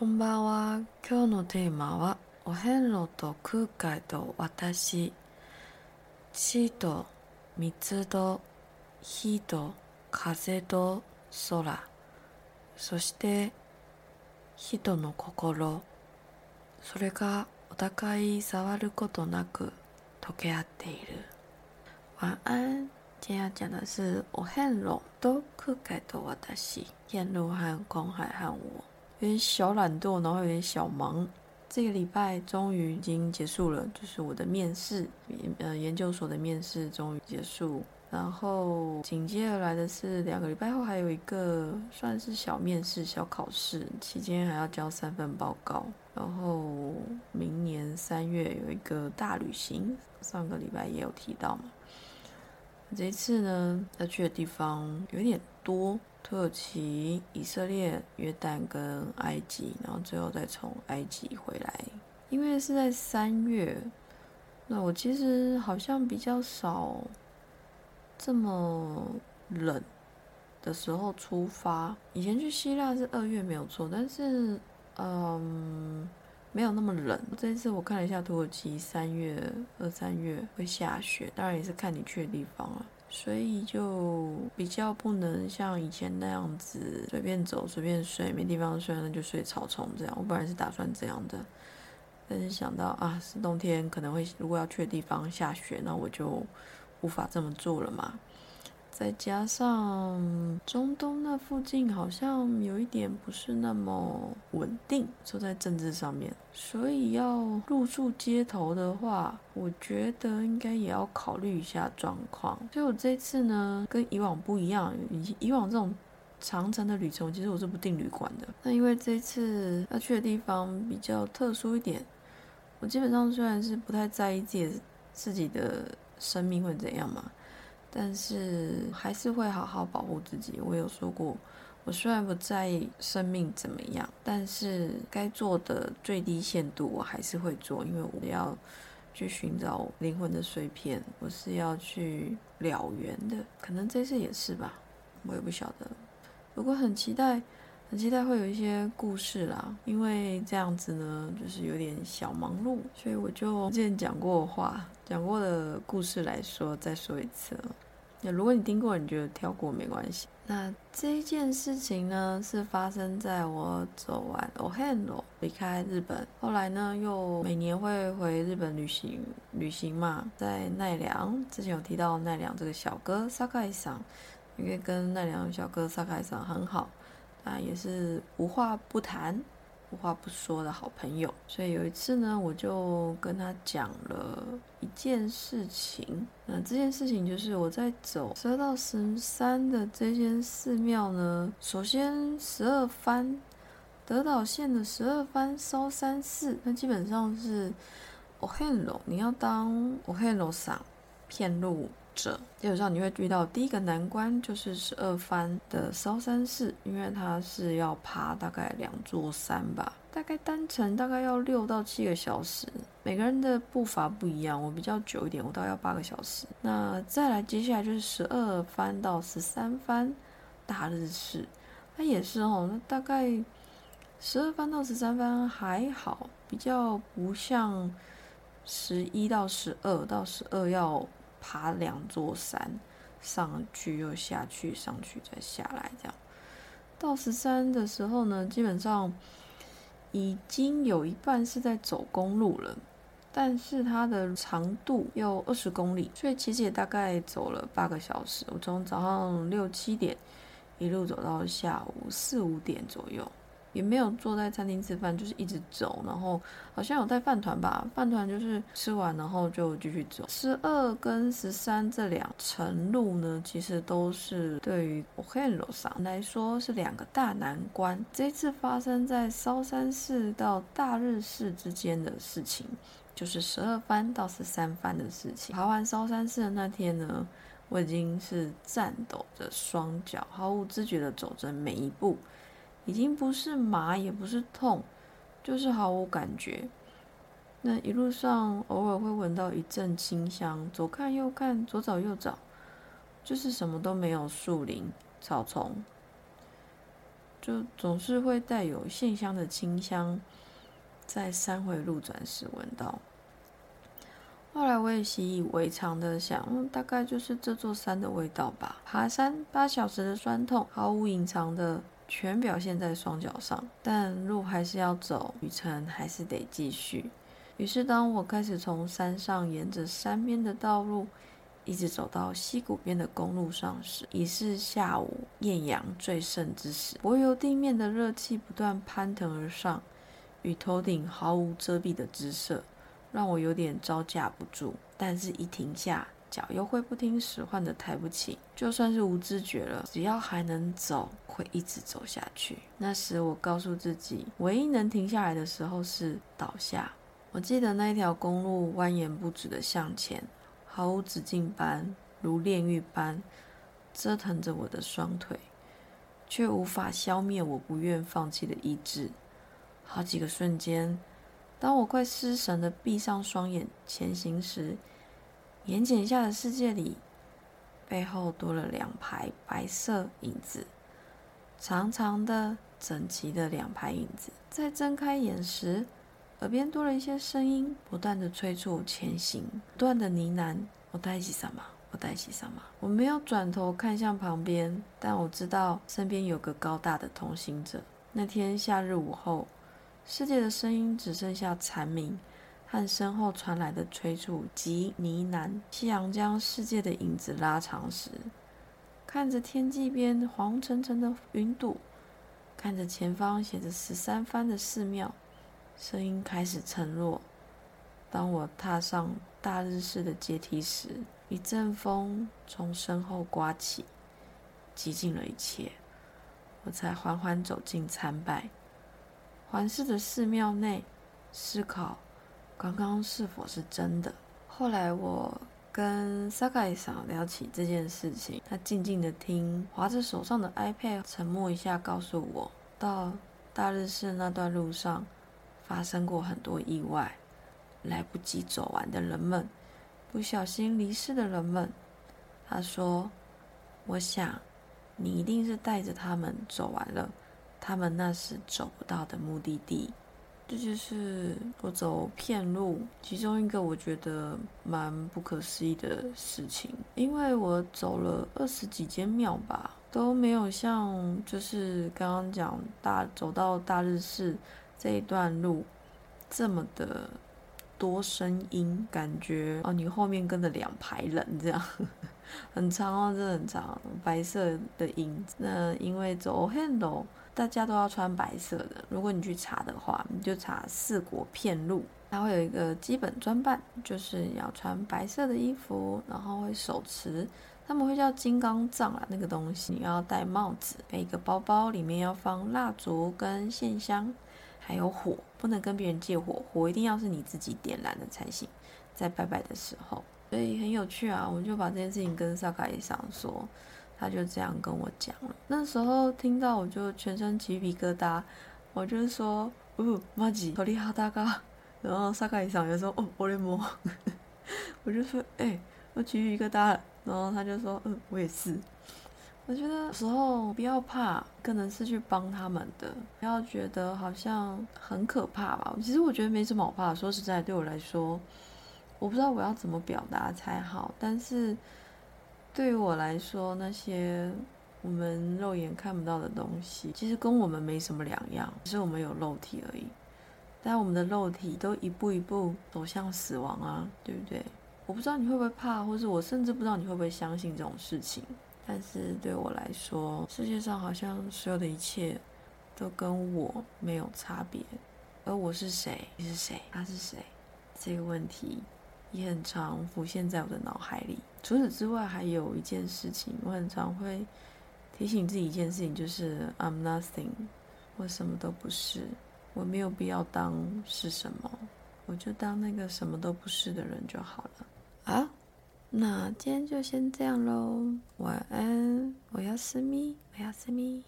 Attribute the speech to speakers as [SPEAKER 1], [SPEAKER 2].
[SPEAKER 1] こんばんは。今日のテーマはお遍路と空海と私。地と水と火と風と空。そして人の心。それがお互い触ることなく溶け合っている。晚安。今天要讲的是我很冷都可改的我的心，燕路和空海和我。有点小懒惰，然后有点小忙。这个礼拜终于已经结束了，就是我的面试，呃，研究所的面试终于结束。然后紧接而来的是两个礼拜后还有一个算是小面试、小考试，期间还要交三份报告。然后明年三月有一个大旅行，上个礼拜也有提到嘛。这一次呢，要去的地方有点多。土耳其、以色列、约旦跟埃及，然后最后再从埃及回来。因为是在三月，那我其实好像比较少这么冷的时候出发。以前去希腊是二月没有错，但是嗯，没有那么冷。这一次我看了一下土耳其，三月二三月会下雪，当然也是看你去的地方了。所以就比较不能像以前那样子随便走随便睡，没地方睡那就睡草丛这样。我本来是打算这样的，但是想到啊是冬天可能会如果要去的地方下雪，那我就无法这么做了嘛。再加上中东那附近好像有一点不是那么稳定，说在政治上面，所以要入住街头的话，我觉得应该也要考虑一下状况。所以我这次呢，跟以往不一样，以以往这种长程的旅程，其实我是不订旅馆的。那因为这次要去的地方比较特殊一点，我基本上虽然是不太在意自己自己的生命会怎样嘛。但是还是会好好保护自己。我有说过，我虽然不在意生命怎么样，但是该做的最低限度我还是会做，因为我要去寻找灵魂的碎片，我是要去了缘的。可能这次也是吧，我也不晓得。不过很期待，很期待会有一些故事啦，因为这样子呢，就是有点小忙碌，所以我就之前讲过话。讲过的故事来说，再说一次。那如果你听过，你就跳过没关系。那这一件事情呢，是发生在我走完 Ohano 离开日本，后来呢，又每年会回日本旅行旅行嘛，在奈良，之前有提到奈良这个小哥萨卡桑，因为跟奈良小哥萨卡桑很好，啊，也是无话不谈。无话不说的好朋友，所以有一次呢，我就跟他讲了一件事情。那这件事情就是我在走十二到十三的这间寺庙呢，首先十二番德岛县的十二番烧山寺，那基本上是 o h e n o 你要当 o h e n o 上骗路。基本上你会遇到第一个难关就是十二番的烧山寺，因为它是要爬大概两座山吧，大概单程大概要六到七个小时，每个人的步伐不一样，我比较久一点，我大概要八个小时。那再来接下来就是十二番到十三番大日寺，它也是哦，那大概十二番到十三番还好，比较不像十一到十二到十二要。爬两座山，上去又下去，上去再下来，这样到十三的时候呢，基本上已经有一半是在走公路了，但是它的长度有二十公里，所以其实也大概走了八个小时。我从早上六七点一路走到下午四五点左右。也没有坐在餐厅吃饭，就是一直走，然后好像有带饭团吧，饭团就是吃完然后就继续走。十二跟十三这两程路呢，其实都是对于 o h e n o 上来说是两个大难关。这次发生在烧山寺到大日寺之间的事情，就是十二番到十三番的事情。爬完烧山寺的那天呢，我已经是颤抖着双脚，毫无知觉的走着每一步。已经不是麻，也不是痛，就是毫无感觉。那一路上偶尔会闻到一阵清香，左看右看，左找右找，就是什么都没有，树林、草丛，就总是会带有线香的清香，在山回路转时闻到。后来我也习以为常的想，大概就是这座山的味道吧。爬山八小时的酸痛，毫无隐藏的全表现在双脚上，但路还是要走，旅程还是得继续。于是，当我开始从山上沿着山边的道路，一直走到溪谷边的公路上时，已是下午艳阳最盛之时。柏油地面的热气不断攀腾而上，与头顶毫无遮蔽的姿色。让我有点招架不住，但是一停下，脚又会不听使唤的抬不起。就算是无知觉了，只要还能走，会一直走下去。那时我告诉自己，唯一能停下来的时候是倒下。我记得那一条公路蜿蜒不止的向前，毫无止境般，如炼狱般折腾着我的双腿，却无法消灭我不愿放弃的意志。好几个瞬间。当我快失神的闭上双眼前行时，眼睑下的世界里，背后多了两排白色影子，长长的、整齐的两排影子。在睁开眼时，耳边多了一些声音，不断的催促前行，不断的呢喃：“我带起什么？我带起什么？”我没有转头看向旁边，但我知道身边有个高大的同行者。那天夏日午后。世界的声音只剩下蝉鸣和身后传来的催促及呢喃。夕阳将世界的影子拉长时，看着天际边黄沉沉的云朵，看着前方写着十三番的寺庙，声音开始沉落。当我踏上大日式的阶梯时，一阵风从身后刮起，寂静了一切，我才缓缓走进参拜。环视着寺庙内，思考刚刚是否是真的。后来我跟萨卡伊桑聊起这件事情，他静静的听，划着手上的 iPad，沉默一下，告诉我，到大日寺那段路上发生过很多意外，来不及走完的人们，不小心离世的人们。他说：“我想，你一定是带着他们走完了。”他们那时走不到的目的地，这就是我走片路其中一个我觉得蛮不可思议的事情。因为我走了二十几间庙吧，都没有像就是刚刚讲大走到大日寺这一段路这么的多声音，感觉哦，你后面跟着两排人这样，很长哦，真的很长，白色的影。那因为走很多。大家都要穿白色的。如果你去查的话，你就查四国片路，它会有一个基本装扮，就是要穿白色的衣服，然后会手持，他们会叫金刚杖啊，那个东西。你要戴帽子，背一个包包，里面要放蜡烛跟线香，还有火，不能跟别人借火，火一定要是你自己点燃的才行，在拜拜的时候。所以很有趣啊，我就把这件事情跟萨卡伊桑说。他就这样跟我讲了。那时候听到我就全身起皮疙瘩，我就说：“哦，妈吉，好厉害大哥。”然后萨卡伊桑就说：“哦，我的摸。”我就说：“哎，我起皮疙瘩了。”然后他就说：“嗯，我也是。”我觉得有时候不要怕，可能是去帮他们的，不要觉得好像很可怕吧。其实我觉得没什么好怕。说实在，对我来说，我不知道我要怎么表达才好，但是。对于我来说，那些我们肉眼看不到的东西，其实跟我们没什么两样，只是我们有肉体而已。但我们的肉体都一步一步走向死亡啊，对不对？我不知道你会不会怕，或是我甚至不知道你会不会相信这种事情。但是对我来说，世界上好像所有的一切都跟我没有差别。而我是谁？你是谁？他是谁？这个问题。也很常浮现在我的脑海里。除此之外，还有一件事情，我很常会提醒自己一件事情，就是 I'm nothing，我什么都不是，我没有必要当是什么，我就当那个什么都不是的人就好了。好，那今天就先这样喽，晚安，我要私密，我要私密。